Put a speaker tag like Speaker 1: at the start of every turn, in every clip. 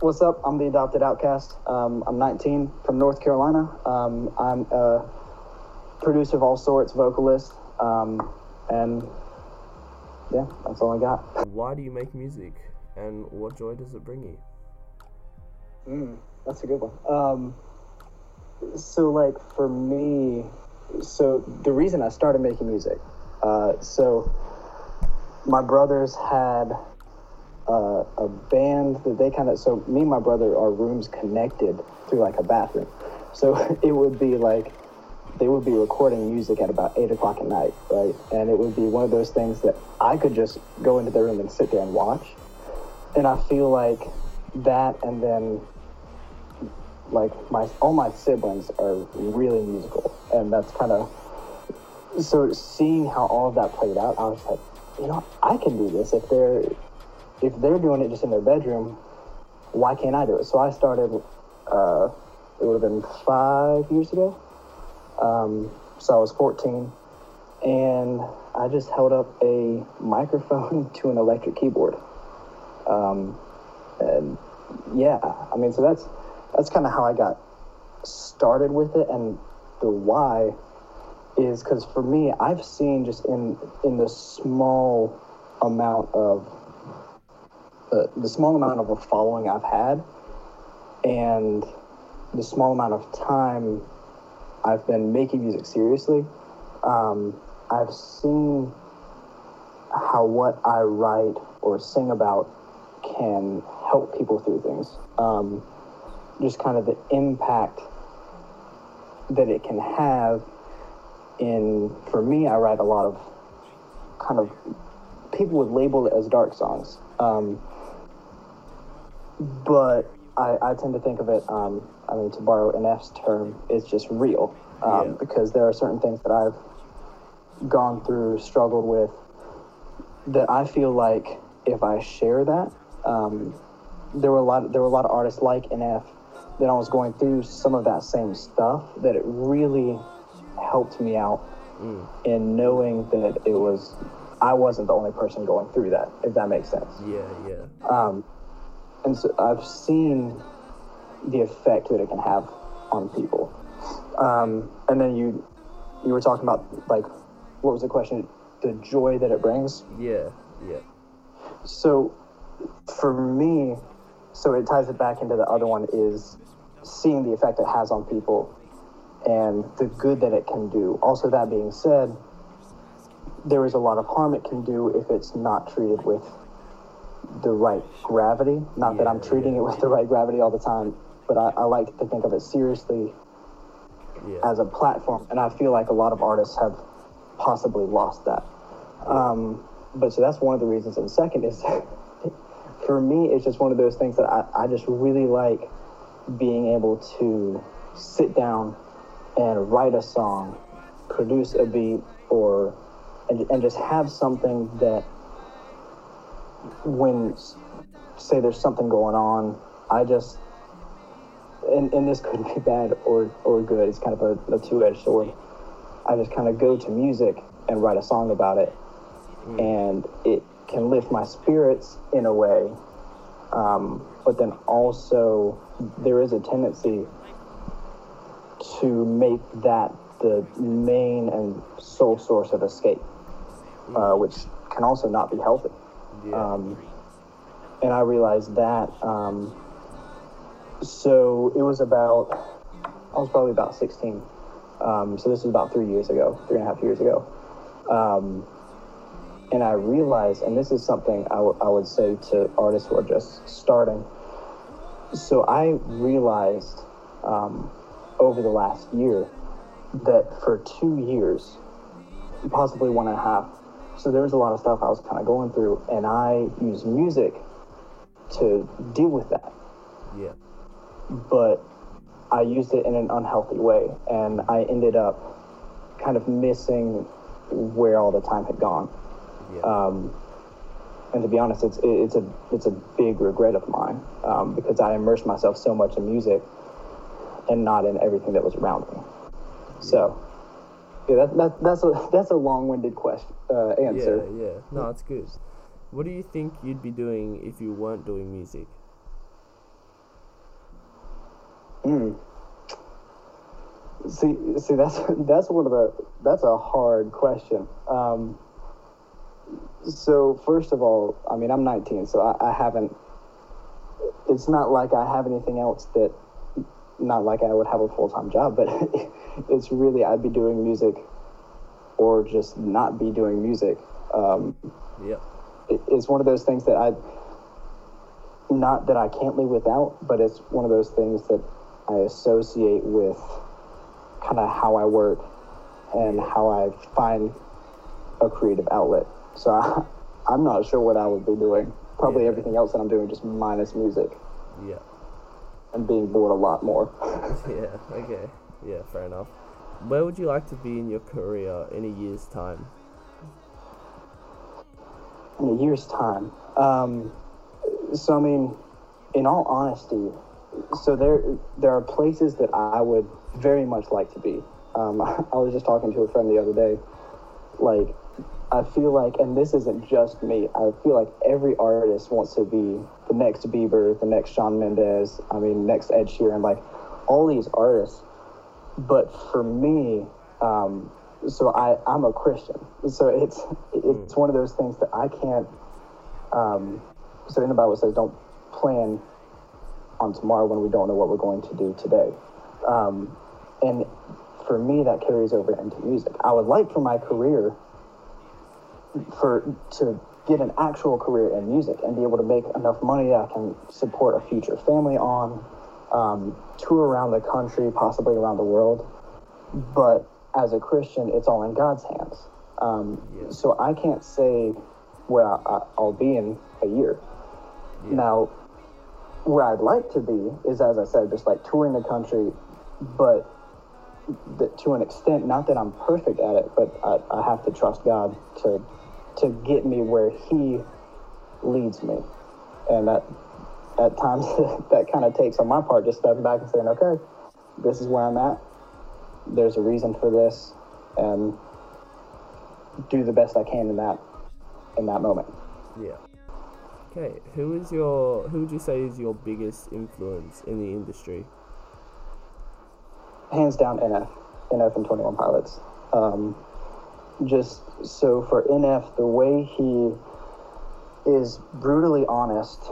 Speaker 1: What's up? I'm the adopted outcast. Um, I'm 19 from North Carolina. Um, I'm a producer of all sorts, vocalist, um, and yeah, that's all I got.
Speaker 2: Why do you make music, and what joy does it bring you?
Speaker 1: Mm, that's a good one. Um, so, like, for me, so the reason I started making music, uh, so my brothers had uh, a band that they kind of, so me and my brother, our rooms connected through like a bathroom. So it would be like, they would be recording music at about eight o'clock at night, right? And it would be one of those things that I could just go into their room and sit there and watch. And I feel like that and then like my all my siblings are really musical and that's kind of so seeing how all of that played out i was like you know i can do this if they're if they're doing it just in their bedroom why can't i do it? So i started uh, it would have been five years ago. Um, so i was 14 and i just held up a microphone to an electric keyboard. Um, and yeah i mean so that's that's kind of how I got started with it, and the why is because for me, I've seen just in in the small amount of uh, the small amount of a following I've had, and the small amount of time I've been making music seriously, um, I've seen how what I write or sing about can help people through things. Um, just kind of the impact that it can have in for me i write a lot of kind of people would label it as dark songs um, but I, I tend to think of it um, i mean to borrow nf's term it's just real um,
Speaker 2: Yeah.
Speaker 1: because there are certain things that i've gone through struggled with that i feel like if i share that um, there were a lot there were a lot of artists like nf that I was going through some of that same stuff that it really helped me out
Speaker 2: Mm.
Speaker 1: in knowing that it was I wasn't the only person going through that, if that makes sense.
Speaker 2: Yeah, yeah,
Speaker 1: Um, and so I've seen the effect that it can have on people. Um, and then you you were talking about like what was the question? The joy that it brings.
Speaker 2: yeah, yeah,
Speaker 1: So for me, so it ties it back into the other one is seeing the effect it has on people and the good that it can do. Also, that being said, there is a lot of harm it can do if it's not treated with the right gravity. Not that I'm treating
Speaker 2: yeah.
Speaker 1: it with the right gravity all the time, but I, I like to think of it seriously
Speaker 2: yeah.
Speaker 1: as a platform, and I feel like a lot of artists have possibly lost that. Um, but so that's one of the reasons. And second is, for me, it's just one of those things that I, I just really like being able to sit down and write a song, produce a beat, or and, and just have something that when say there's something going on, I just and, and this could be bad or, or good. It's kind of a, a two edged sword. I just kind of go to music and write a song about it, and it can lift my spirits in a way. Um, but then also, there is a tendency to make that the main and sole source of escape, uh, which can also not be healthy.
Speaker 2: yeah.
Speaker 1: Um, and I realized that. Um, so it was about, I was probably about 16. Um, so this was about three years ago, three and a half years ago. Um, and I realized, and this is something I, w- I would say to artists who are just starting. So I realized um, over the last year that for two years, possibly one and a half, so there was a lot of stuff I was kind of going through, and I used music to deal with that.
Speaker 2: yeah.
Speaker 1: But I used it in an unhealthy way, and I ended up kind of missing where all the time had gone.
Speaker 2: Yeah.
Speaker 1: Um, and to be honest, it's it's a it's a big regret of mine um, because I immersed myself so much in music and not in everything that was around me. So, yeah, that, that that's a that's a long-winded question uh, answer.
Speaker 2: Yeah, yeah. No, it's good. What do you think you'd be doing if you weren't doing music?
Speaker 1: Mm. See, see, that's that's one of the that's a hard question. Um, so first of all, I mean, I'm 19, so I, I haven't. It's not like I have anything else that, not like I would have a full time job, but it's really I'd be doing music, or just not be doing music. Um, it, it's one of those things that I, not that I can't live without, but it's one of those things that I associate with kind of how I work and how I find a creative outlet. So I, I'm not sure what I would be doing. Probably
Speaker 2: Yeah.
Speaker 1: everything else that I'm doing, just minus music
Speaker 2: Yeah.
Speaker 1: And being bored a lot more.
Speaker 2: Yeah. Okay. Yeah. Fair enough. Where would you like to be in your career in a year's time?
Speaker 1: in a year's time. Um, so I mean, in all honesty, so there there are places that I would very much like to be. Um, I was just talking to a friend the other day. Like, I feel like, and this isn't just me. I feel like every artist wants to be the next Bieber, the next Shawn Mendes, I mean, next Ed Sheeran. Like, all these artists. But for me, um, so I I'm a Christian. So it's it's one of those things that I can't. Um, so in the Bible it says, "Don't plan on tomorrow when we don't know what we're going to do today." Um, and for me, that carries over into music. I would like for my career for to get an actual career in music and be able to make enough money that I can support a future family on, um, tour around the country, possibly around the world. But as a Christian, it's all in God's hands. Um,
Speaker 2: Yeah.
Speaker 1: So I can't say where I, I, I'll be in a year.
Speaker 2: Yeah.
Speaker 1: Now, where I'd like to be is, as I said, just like touring the country, but to an extent, not that I'm perfect at it, but I, I have to trust God to to get me where He leads me, and that at times that kind of takes on my part, just stepping back and saying, okay, this is where I'm at. There's a reason for this, and do the best I can in that in that moment.
Speaker 2: Yeah. Okay. Who is your? Who would you say is your biggest influence in the industry?
Speaker 1: hands down NF, NF and 21 Pilots. Um, just so for NF, the way he is brutally honest,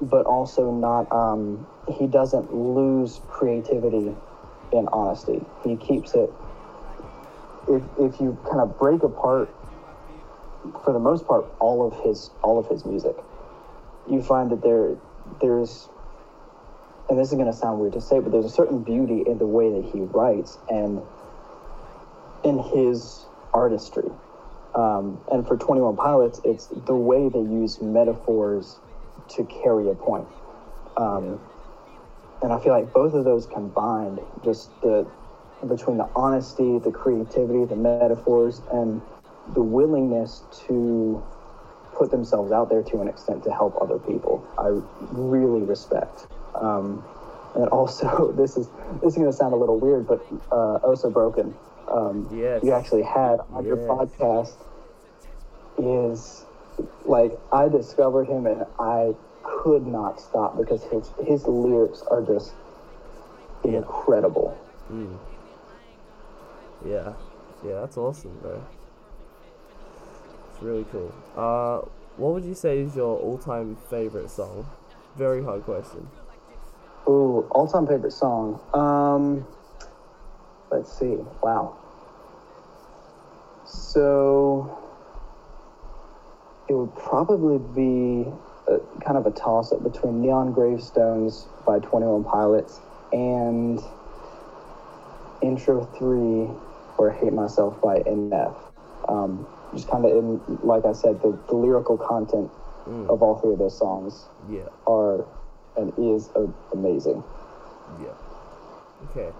Speaker 1: but also not, um, he doesn't lose creativity in honesty. He keeps it, if, if you kind of break apart, for the most part, all of his, all of his music, you find that there, there's, and this is going to sound weird to say, but there's a certain beauty in the way that he writes and in his artistry. Um, and for 21 Pilots, it's the way they use metaphors to carry a point. Um, And I feel like both of those combined, just the between the honesty, the creativity, the metaphors, and the willingness to put themselves out there to an extent to help other people, I really respect. Um, and also, this is this is going to sound a little weird, but uh, Oh So Broken, um,
Speaker 2: Yes.
Speaker 1: you actually had on your podcast is like I discovered him and I could not stop because his his lyrics are just
Speaker 2: Yeah.
Speaker 1: incredible.
Speaker 2: Mm. Yeah. Yeah. That's awesome, bro. It's really cool. Uh, what would you say is your all-time favorite song? Very hard question.
Speaker 1: Ooh, all time favorite song. Um, let's see. Wow. So it would probably be a, kind of a toss up between Neon Gravestones by 21 Pilots and Intro 3 or Hate Myself by NF. Um, just kind of in, like I said, the, the lyrical content
Speaker 2: Mm.
Speaker 1: of all three of those songs
Speaker 2: Yeah.
Speaker 1: are and is uh, amazing.
Speaker 2: Yeah. Okay.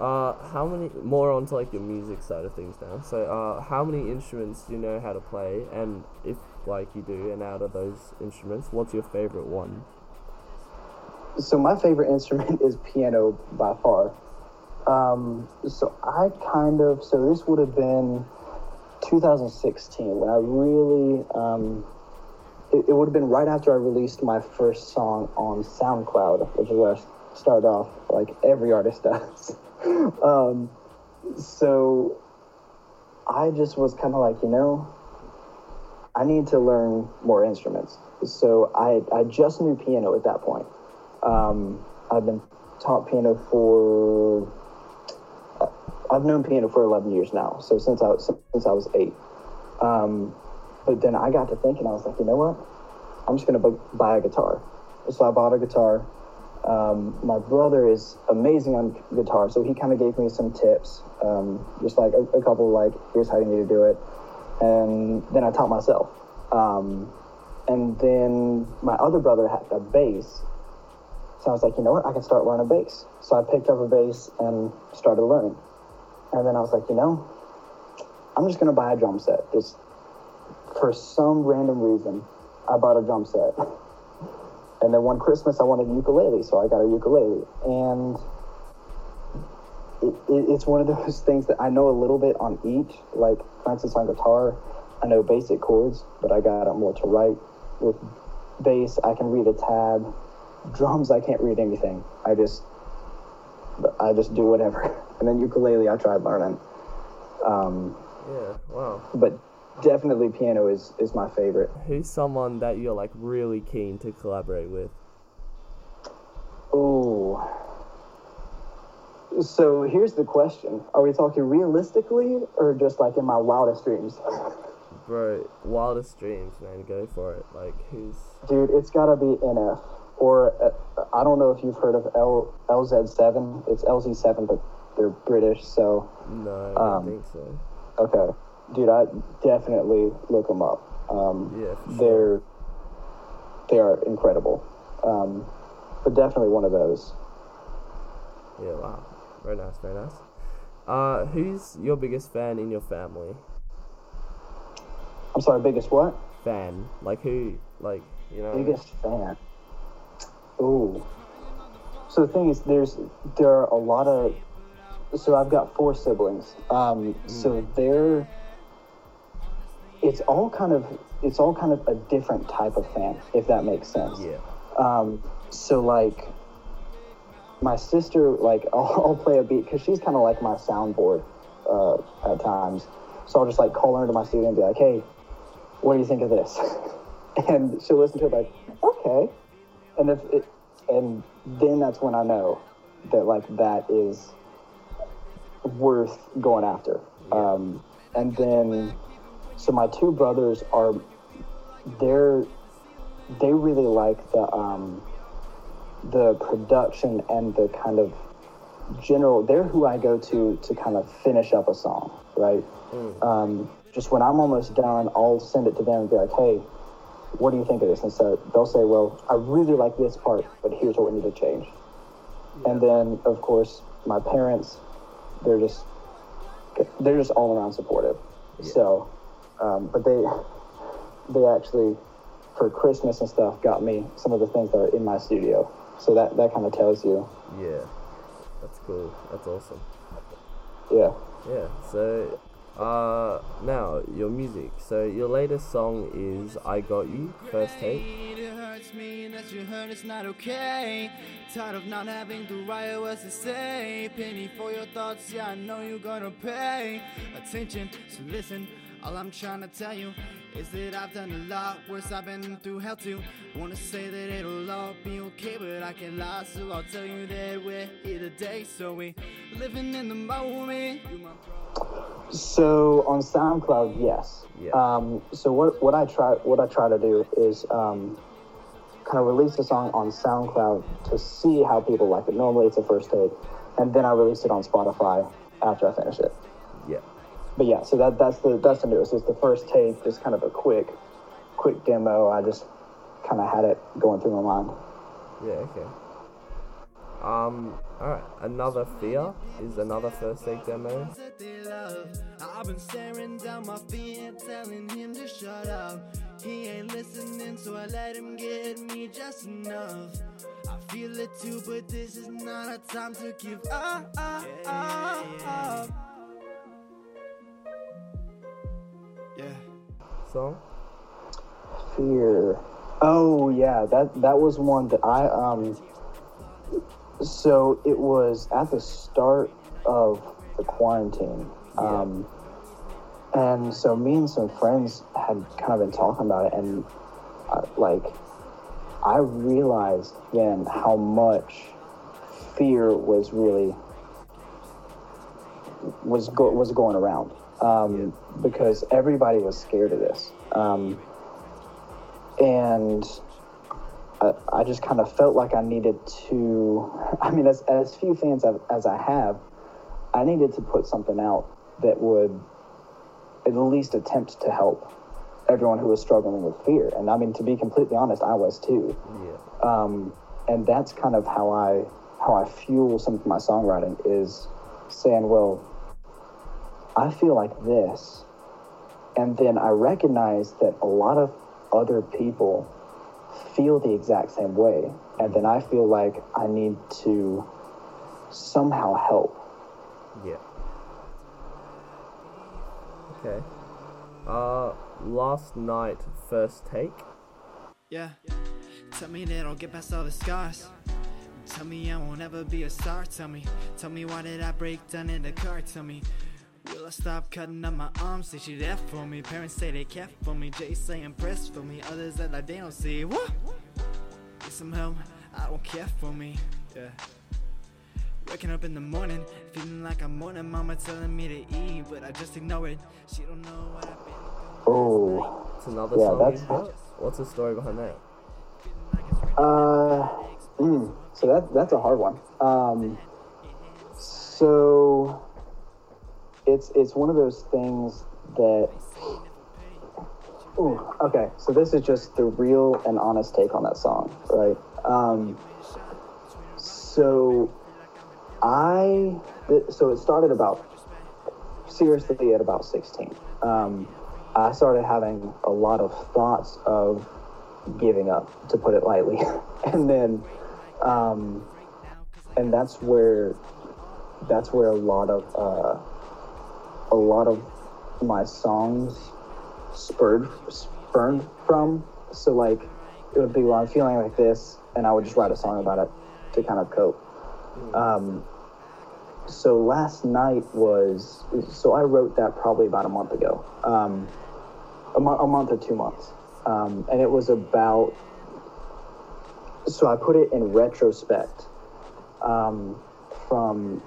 Speaker 2: Uh, how many more onto like your music side of things now? So, uh, how many instruments do you know how to play? And if like you do, and out of those instruments, what's your favorite one?
Speaker 1: So my favorite instrument is piano by far. Um, so I kind of so this would have been 2016 when I really um, it, it would have been right after I released my first song on SoundCloud, which is where I started off like every artist does. um, so I just was kind of like, you know, I need to learn more instruments. So I, I just knew piano at that point. Um, I've been taught piano for, I've known piano for 11 years now. So since I, since I was eight. Um, but then I got to thinking, I was like, you know what? I'm just going to buy a guitar. So I bought a guitar. Um, my brother is amazing on guitar, so he kind of gave me some tips, um, just like a, a, couple, like, here's how you need to do it. And then I taught myself. Um, and then my other brother had a bass. So I was like, you know what? I can start learning bass. So I picked up a bass and started learning. And then I was like, you know, I'm just to buy a drum set. Just for some random reason, I bought a drum set. And then one Christmas, I wanted a ukulele, so I got a ukulele. And it, it, it's one of those things that I know a little bit on each. Like, for instance, on guitar, I know basic chords, but I got more to write. With bass, I can read a tab. Drums, I can't read anything. I just, I just do whatever. And then ukulele, I tried learning. Um,
Speaker 2: yeah. Wow.
Speaker 1: But definitely piano is is my favorite.
Speaker 2: Who's someone that you're like really keen to collaborate with?
Speaker 1: Oh. So here's the question: Are we talking realistically, or just like in my wildest dreams?
Speaker 2: Bro, wildest dreams, man. Go for it. Like, who's?
Speaker 1: Dude, it's gotta be NF, or uh, I don't know if you've heard of L LZ7. It's LZ7, but they're British, so.
Speaker 2: No, I um, don't think so.
Speaker 1: Okay dude, I definitely look them up. Um,
Speaker 2: yeah,
Speaker 1: they're they are incredible, um, but definitely one of those.
Speaker 2: Yeah, wow, very nice, very nice. Uh, who's your biggest fan in your family?
Speaker 1: I'm sorry, biggest what?
Speaker 2: Fan, like who, like you know.
Speaker 1: Biggest fan. Ooh. So the thing is, there's there are a lot of. So I've got four siblings. Um, mm. So they're it's all kind of it's all kind of a different type of fan, if that makes sense.
Speaker 2: Yeah.
Speaker 1: Um, so like my sister, like I'll, I'll play a beat because she's kind of like my soundboard uh, at times. So I'll just like call her into my studio and be like, "Hey, what do you think of this?" and she'll listen to it like, "Okay," and if it, and then that's when I know that like that is worth going after. Yeah. Um, and then so my two brothers are they're they really like the um, the production and the kind of general they're who I go to to kind of finish up a song, right? Mm. Um, just when I'm almost done, I'll send it to them and be like, hey, what do you think of this? And so they'll say, well, I really like this part, but here's what we need to change. Yeah. And then, of course, my parents, they're just they're just all around supportive. Yeah. So um, but they they actually for Christmas and stuff got me some of the things that are in my studio. So that that kind of tells you.
Speaker 2: Yeah, that's cool. That's awesome.
Speaker 1: Yeah.
Speaker 2: Yeah. So uh, now your music. So your latest song is "I Got You," first take. It hurts me that you heard it's not okay. Tired of not having to write words to say. Penny for your thoughts, yeah, I know you're gonna pay attention. So listen. All I'm trying to tell you is that I've done a lot worse. I've been through hell too. Wanna say that it'll all be okay, but I can't lie. So I'll tell you that we're here today. So we living in the moment.
Speaker 1: So on SoundCloud, yes.
Speaker 2: Yeah.
Speaker 1: Um, so what what I try what I try to do is um, kind of release a song on SoundCloud to see how people like it. Normally it's a first take, and then I release it on Spotify after I finish it.
Speaker 2: Yeah
Speaker 1: but yeah, so that that's the that's the newest. It's the first take, just kind of a quick, quick demo. I just kind of had it going through my mind.
Speaker 2: Yeah. Okay. Um. All right. Another fear is another first take demo. I've been staring down my feet, telling him to shut up. He ain't listening, so I let him get me just enough. I feel it too, but this is not a time to give up. Song?
Speaker 1: Fear. Oh yeah, that that was one that I um So it was at the start of the quarantine.
Speaker 2: Yeah.
Speaker 1: Um, and so me and some friends had kind of been talking about it, and uh, like I realized then how much fear was really was go- was going around um, because everybody was scared of this, um, and I, I just kind of felt like I needed to. I mean, as as few fans as, as I have, I needed to put something out that would at least attempt to help everyone who was struggling with fear. And I mean, to be completely honest, I was too.
Speaker 2: Yeah.
Speaker 1: Um, and that's kind of how I how I fuel some of my songwriting is saying, well, I feel like this, and then I recognize that a lot of other people feel the exact same way, and then I feel like I need to somehow help.
Speaker 2: Yeah. Okay. Uh, last night, first take.
Speaker 3: Yeah. Tell me that I'll get past all the scars. Tell me I won't ever be a star. Tell me, tell me why did I break down in the car? Tell me, will I stop cutting up my arms? Say she there for me. Parents say they care for me. Jay say impressed for me. Others that like they don't see. What? Get some help. I don't care for me. Yeah. Waking up in the morning, feeling like I'm mourning. Mama telling me to eat, but I just ignore it. She don't know what I've been.
Speaker 1: Oh,
Speaker 2: It's another
Speaker 1: Yeah,
Speaker 2: song
Speaker 1: that's-
Speaker 2: you've. What's the story behind that?
Speaker 1: Uh, mm, so that that's a hard one. Um, so it's it's one of those things that. Ooh, okay, so this is just the real and honest take on that song, right? Um, so I th- so it started about seriously at about 16. Um, I started having a lot of thoughts of giving up, to put it lightly. and then, um, and that's where, that's where a lot of, uh, a lot of my songs spurred, spurned from. So like, it would be, well, I'm feeling like this, and I would just write a song about it to kind of cope. Um, so last night was, so I wrote that probably about a month ago. Um, a, mo- a month or two months. Um, and it was about, so I put it in retrospect um, from,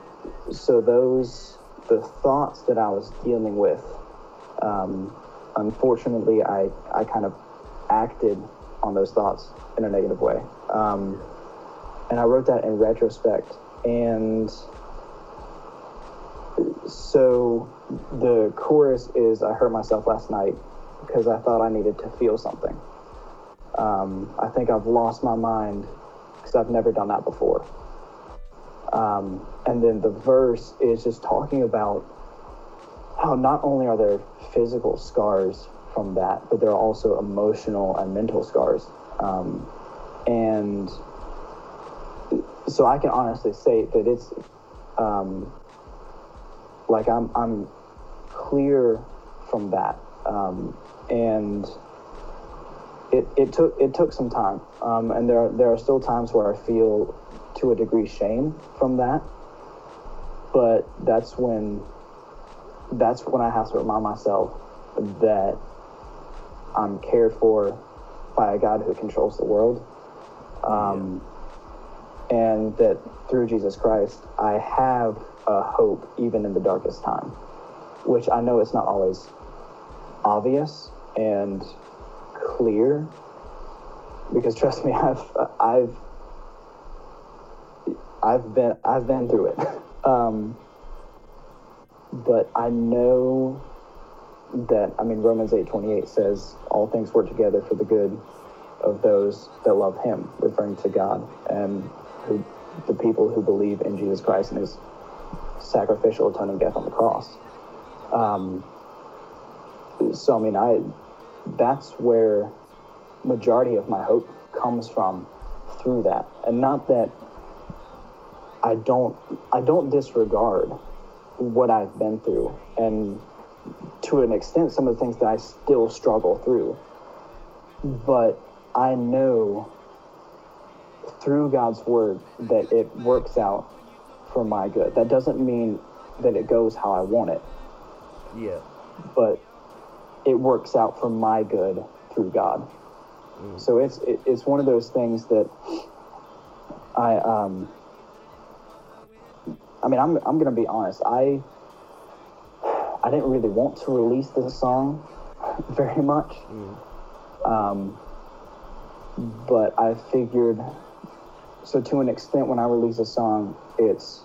Speaker 1: so those, the thoughts that I was dealing with, um, unfortunately, I, I kind of acted on those thoughts in a negative way. Um, and I wrote that in retrospect. And so the chorus is I hurt myself last night because I thought I needed to feel something. Um, I think I've lost my mind because I've never done that before. Um, and then the verse is just talking about how not only are there physical scars from that, but there are also emotional and mental scars. Um, and so I can honestly say that it's um, like I'm I'm clear from that, um, and it, it took it took some time, um, and there there are still times where I feel to a degree shame from that, but that's when that's when I have to remind myself that I'm cared for by a God who controls the world. Um, and that through Jesus Christ, I have a hope even in the darkest time, which I know it's not always obvious and clear, because trust me, I've I've I've been I've been through it, um, but I know that I mean Romans eight twenty eight says all things work together for the good of those that love Him, referring to God and who, the people who believe in Jesus Christ and His sacrificial atoning death on the cross. Um, so I mean, I that's where majority of my hope comes from through that, and not that I don't I don't disregard what I've been through, and to an extent, some of the things that I still struggle through. But I know through God's word that it works out for my good. That doesn't mean that it goes how I want it,
Speaker 2: Yeah.
Speaker 1: but it works out for my good through God.
Speaker 2: Mm.
Speaker 1: So it's it, it's one of those things that I um I mean I'm I'm gonna be honest. I I didn't really want to release this song very much,
Speaker 2: Mm.
Speaker 1: um, but I figured so to an extent when I release a song it's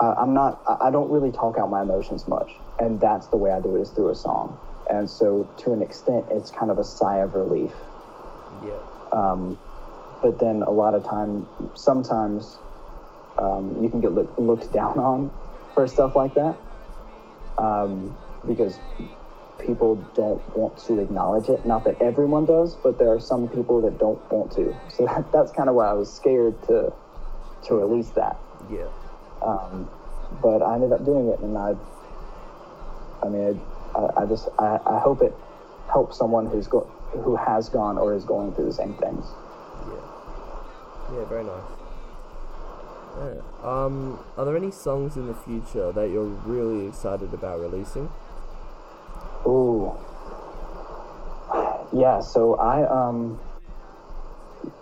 Speaker 1: I, I'm not I I don't really talk out my emotions much. And that's the way I do it is through a song. And so to an extent it's kind of a sigh of relief.
Speaker 2: Yeah.
Speaker 1: um, but then a lot of time sometimes um, you can get look, looked down on for stuff like that um, because people don't want to acknowledge it not that everyone does but there are some people that don't want to so that, that's kind of why i was scared to to release that
Speaker 2: Yeah.
Speaker 1: um, but I ended up doing it, and I, I mean, I, I just I, I hope it helps someone who's go who has gone or is going through the same things.
Speaker 2: Yeah. Yeah, very nice. Yeah. Um, are there any songs in the future that you're really excited about releasing?
Speaker 1: Oh, yeah. So I um,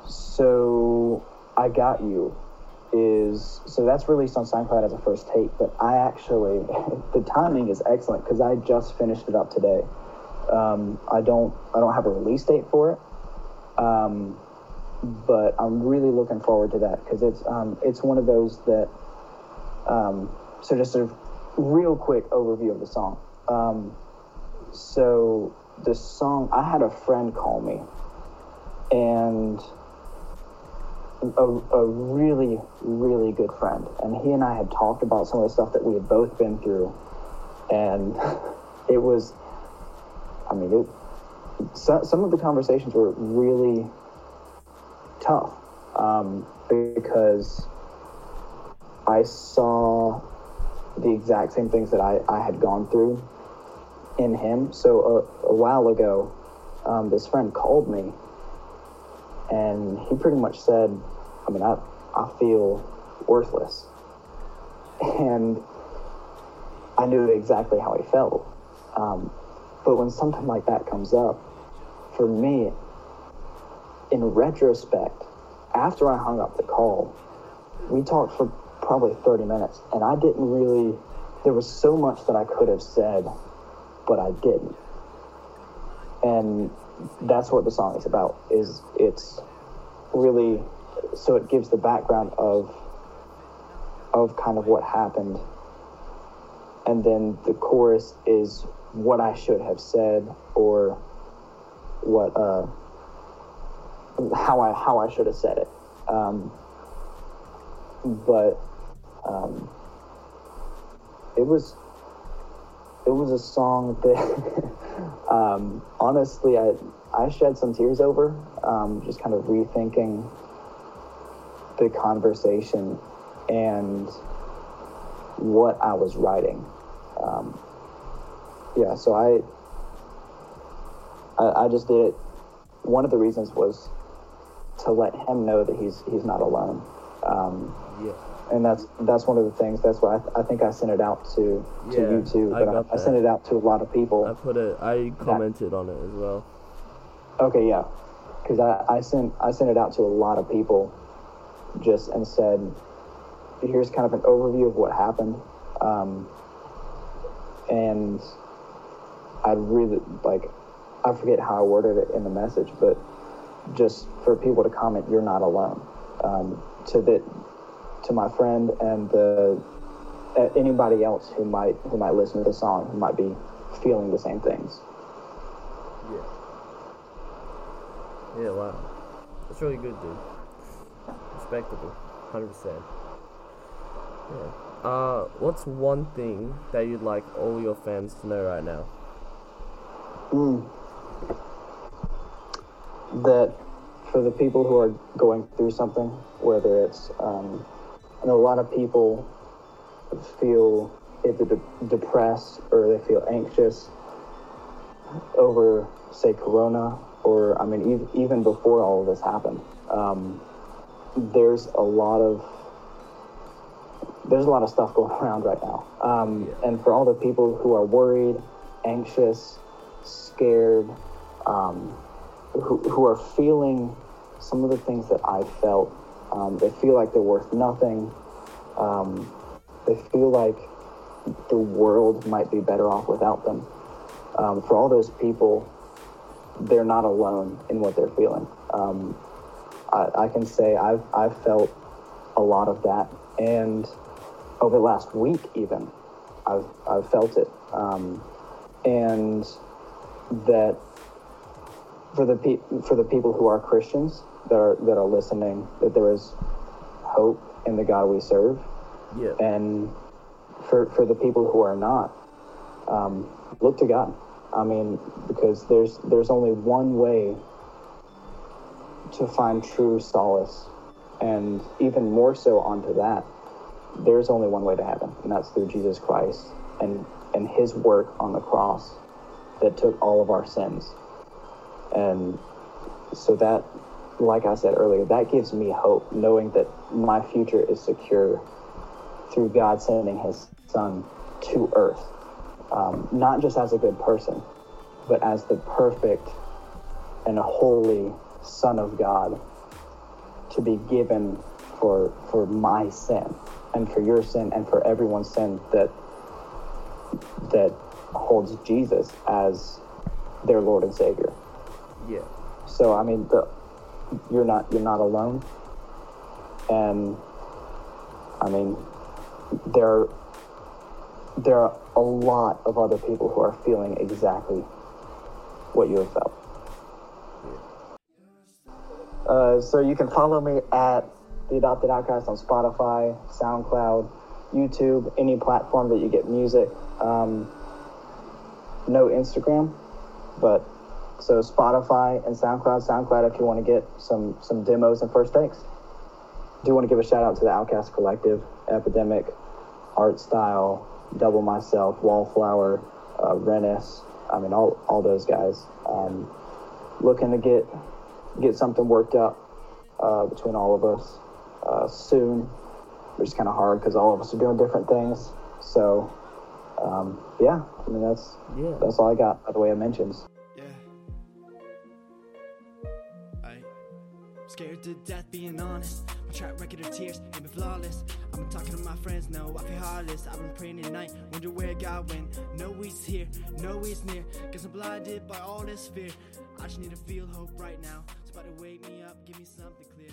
Speaker 1: so I got you is so that's released on SoundCloud as a first tape, but I actually the timing is excellent because I just finished it up today. Um, I don't I don't have a release date for it, um, but I'm really looking forward to that because it's um, it's one of those that. Um, so just a real quick overview of the song. Um, so the song I had a friend call me, and a, a really, really good friend. And he and I had talked about some of the stuff that we had both been through. And it was, I mean, it, so, some of the conversations were really tough um, because I saw the exact same things that I, I had gone through in him. So a, a while ago, um, this friend called me and he pretty much said, I mean, I, I feel worthless. And I knew exactly how he felt. Um, but when something like that comes up, for me, in retrospect, after I hung up the call, we talked for probably 30 minutes, and I didn't really, there was so much that I could have said, but I didn't. And that's what the song is about, is it's really, so it gives the background of, of kind of what happened. And then the chorus is what I should have said or what, uh, how I, how I should have said it. Um, but um, it was it was a song that um, honestly I I shed some tears over um, just kind of rethinking the conversation and what I was writing. Um, yeah, so I, I I just did it. One of the reasons was to let him know that he's he's not alone. Um,
Speaker 2: Yeah.
Speaker 1: and that's that's one of the things. That's why I, th- I think I sent it out to to
Speaker 2: Yeah,
Speaker 1: you too,
Speaker 2: I
Speaker 1: but
Speaker 2: got
Speaker 1: I, I sent it out to a lot of people.
Speaker 2: I put it. I commented on it as well.
Speaker 1: Okay, yeah, because I, I sent I sent it out to a lot of people, just and said, here's kind of an overview of what happened, um, and I really like, I forget how I worded it in the message, but just for people to comment, you're not alone. Um, to that, to my friend and the uh, anybody else who might who might listen to the song who might be feeling the same things.
Speaker 2: Yeah. Yeah. Wow. That's really good, dude. Respectable. Hundred percent. Yeah. Uh, what's one thing that you'd like all your fans to know right now?
Speaker 1: Mm. That for the people who are going through something, whether it's, um, I know a lot of people feel either de- depressed or they feel anxious over, say, Corona, or I mean, ev- even before all of this happened. Um, there's a lot of there's a lot of stuff going around right now. Um,
Speaker 2: Yeah.
Speaker 1: And for all the people who are worried, anxious, scared, um, who, who are feeling some of the things that I felt, um, they feel like they're worth nothing. Um, they feel like the world might be better off without them. Um, for all those people, they're not alone in what they're feeling. Um, I, I can say I've, I've felt a lot of that. And over the last week, even, I've, I've felt it. Um, and that for the, pe- for the people who are Christians that are, that are listening, that there is hope in the God we serve.
Speaker 2: Yeah.
Speaker 1: And for, for the people who are not, um, look to God. I mean, because there's there's only one way to find true solace, and even more so onto that, there's only one way to heaven, and that's through Jesus Christ and and His work on the cross that took all of our sins, and so that, like I said earlier, that gives me hope, knowing that my future is secure through God sending His Son to Earth um, not just as a good person, but as the perfect and holy Son of God to be given for for my sin and for your sin and for everyone's sin that that holds Jesus as their Lord and Savior.
Speaker 2: Yeah.
Speaker 1: So I mean, the, you're not you're not alone, and I mean, there there are a lot of other people who are feeling exactly what you have felt. Uh, so you can follow me at the Adopted Outcast on Spotify, SoundCloud, YouTube, any platform that you get music. Um, no Instagram, but so Spotify and SoundCloud. SoundCloud if you want to get some some demos and first takes. Do want to give a shout out to the Outcast Collective, Epidemic, Art Style, Double Myself, Wallflower, uh, Rennis. I mean, all all those guys. Um, looking to get get something worked up uh, between all of us uh, soon, which is kind of hard because all of us are doing different things. So, um, yeah, I mean that's
Speaker 2: Yeah.
Speaker 1: that's all I got by the way of mentions.
Speaker 3: To death, being honest. My track record of tears ain't been flawless. I've been talking to my friends, no, I feel heartless. I've been praying at night, wonder where God went. No, He's here, no, He's near. Guess I'm blinded by all this fear. I just need to feel hope right now. To wake me up, give me something clear.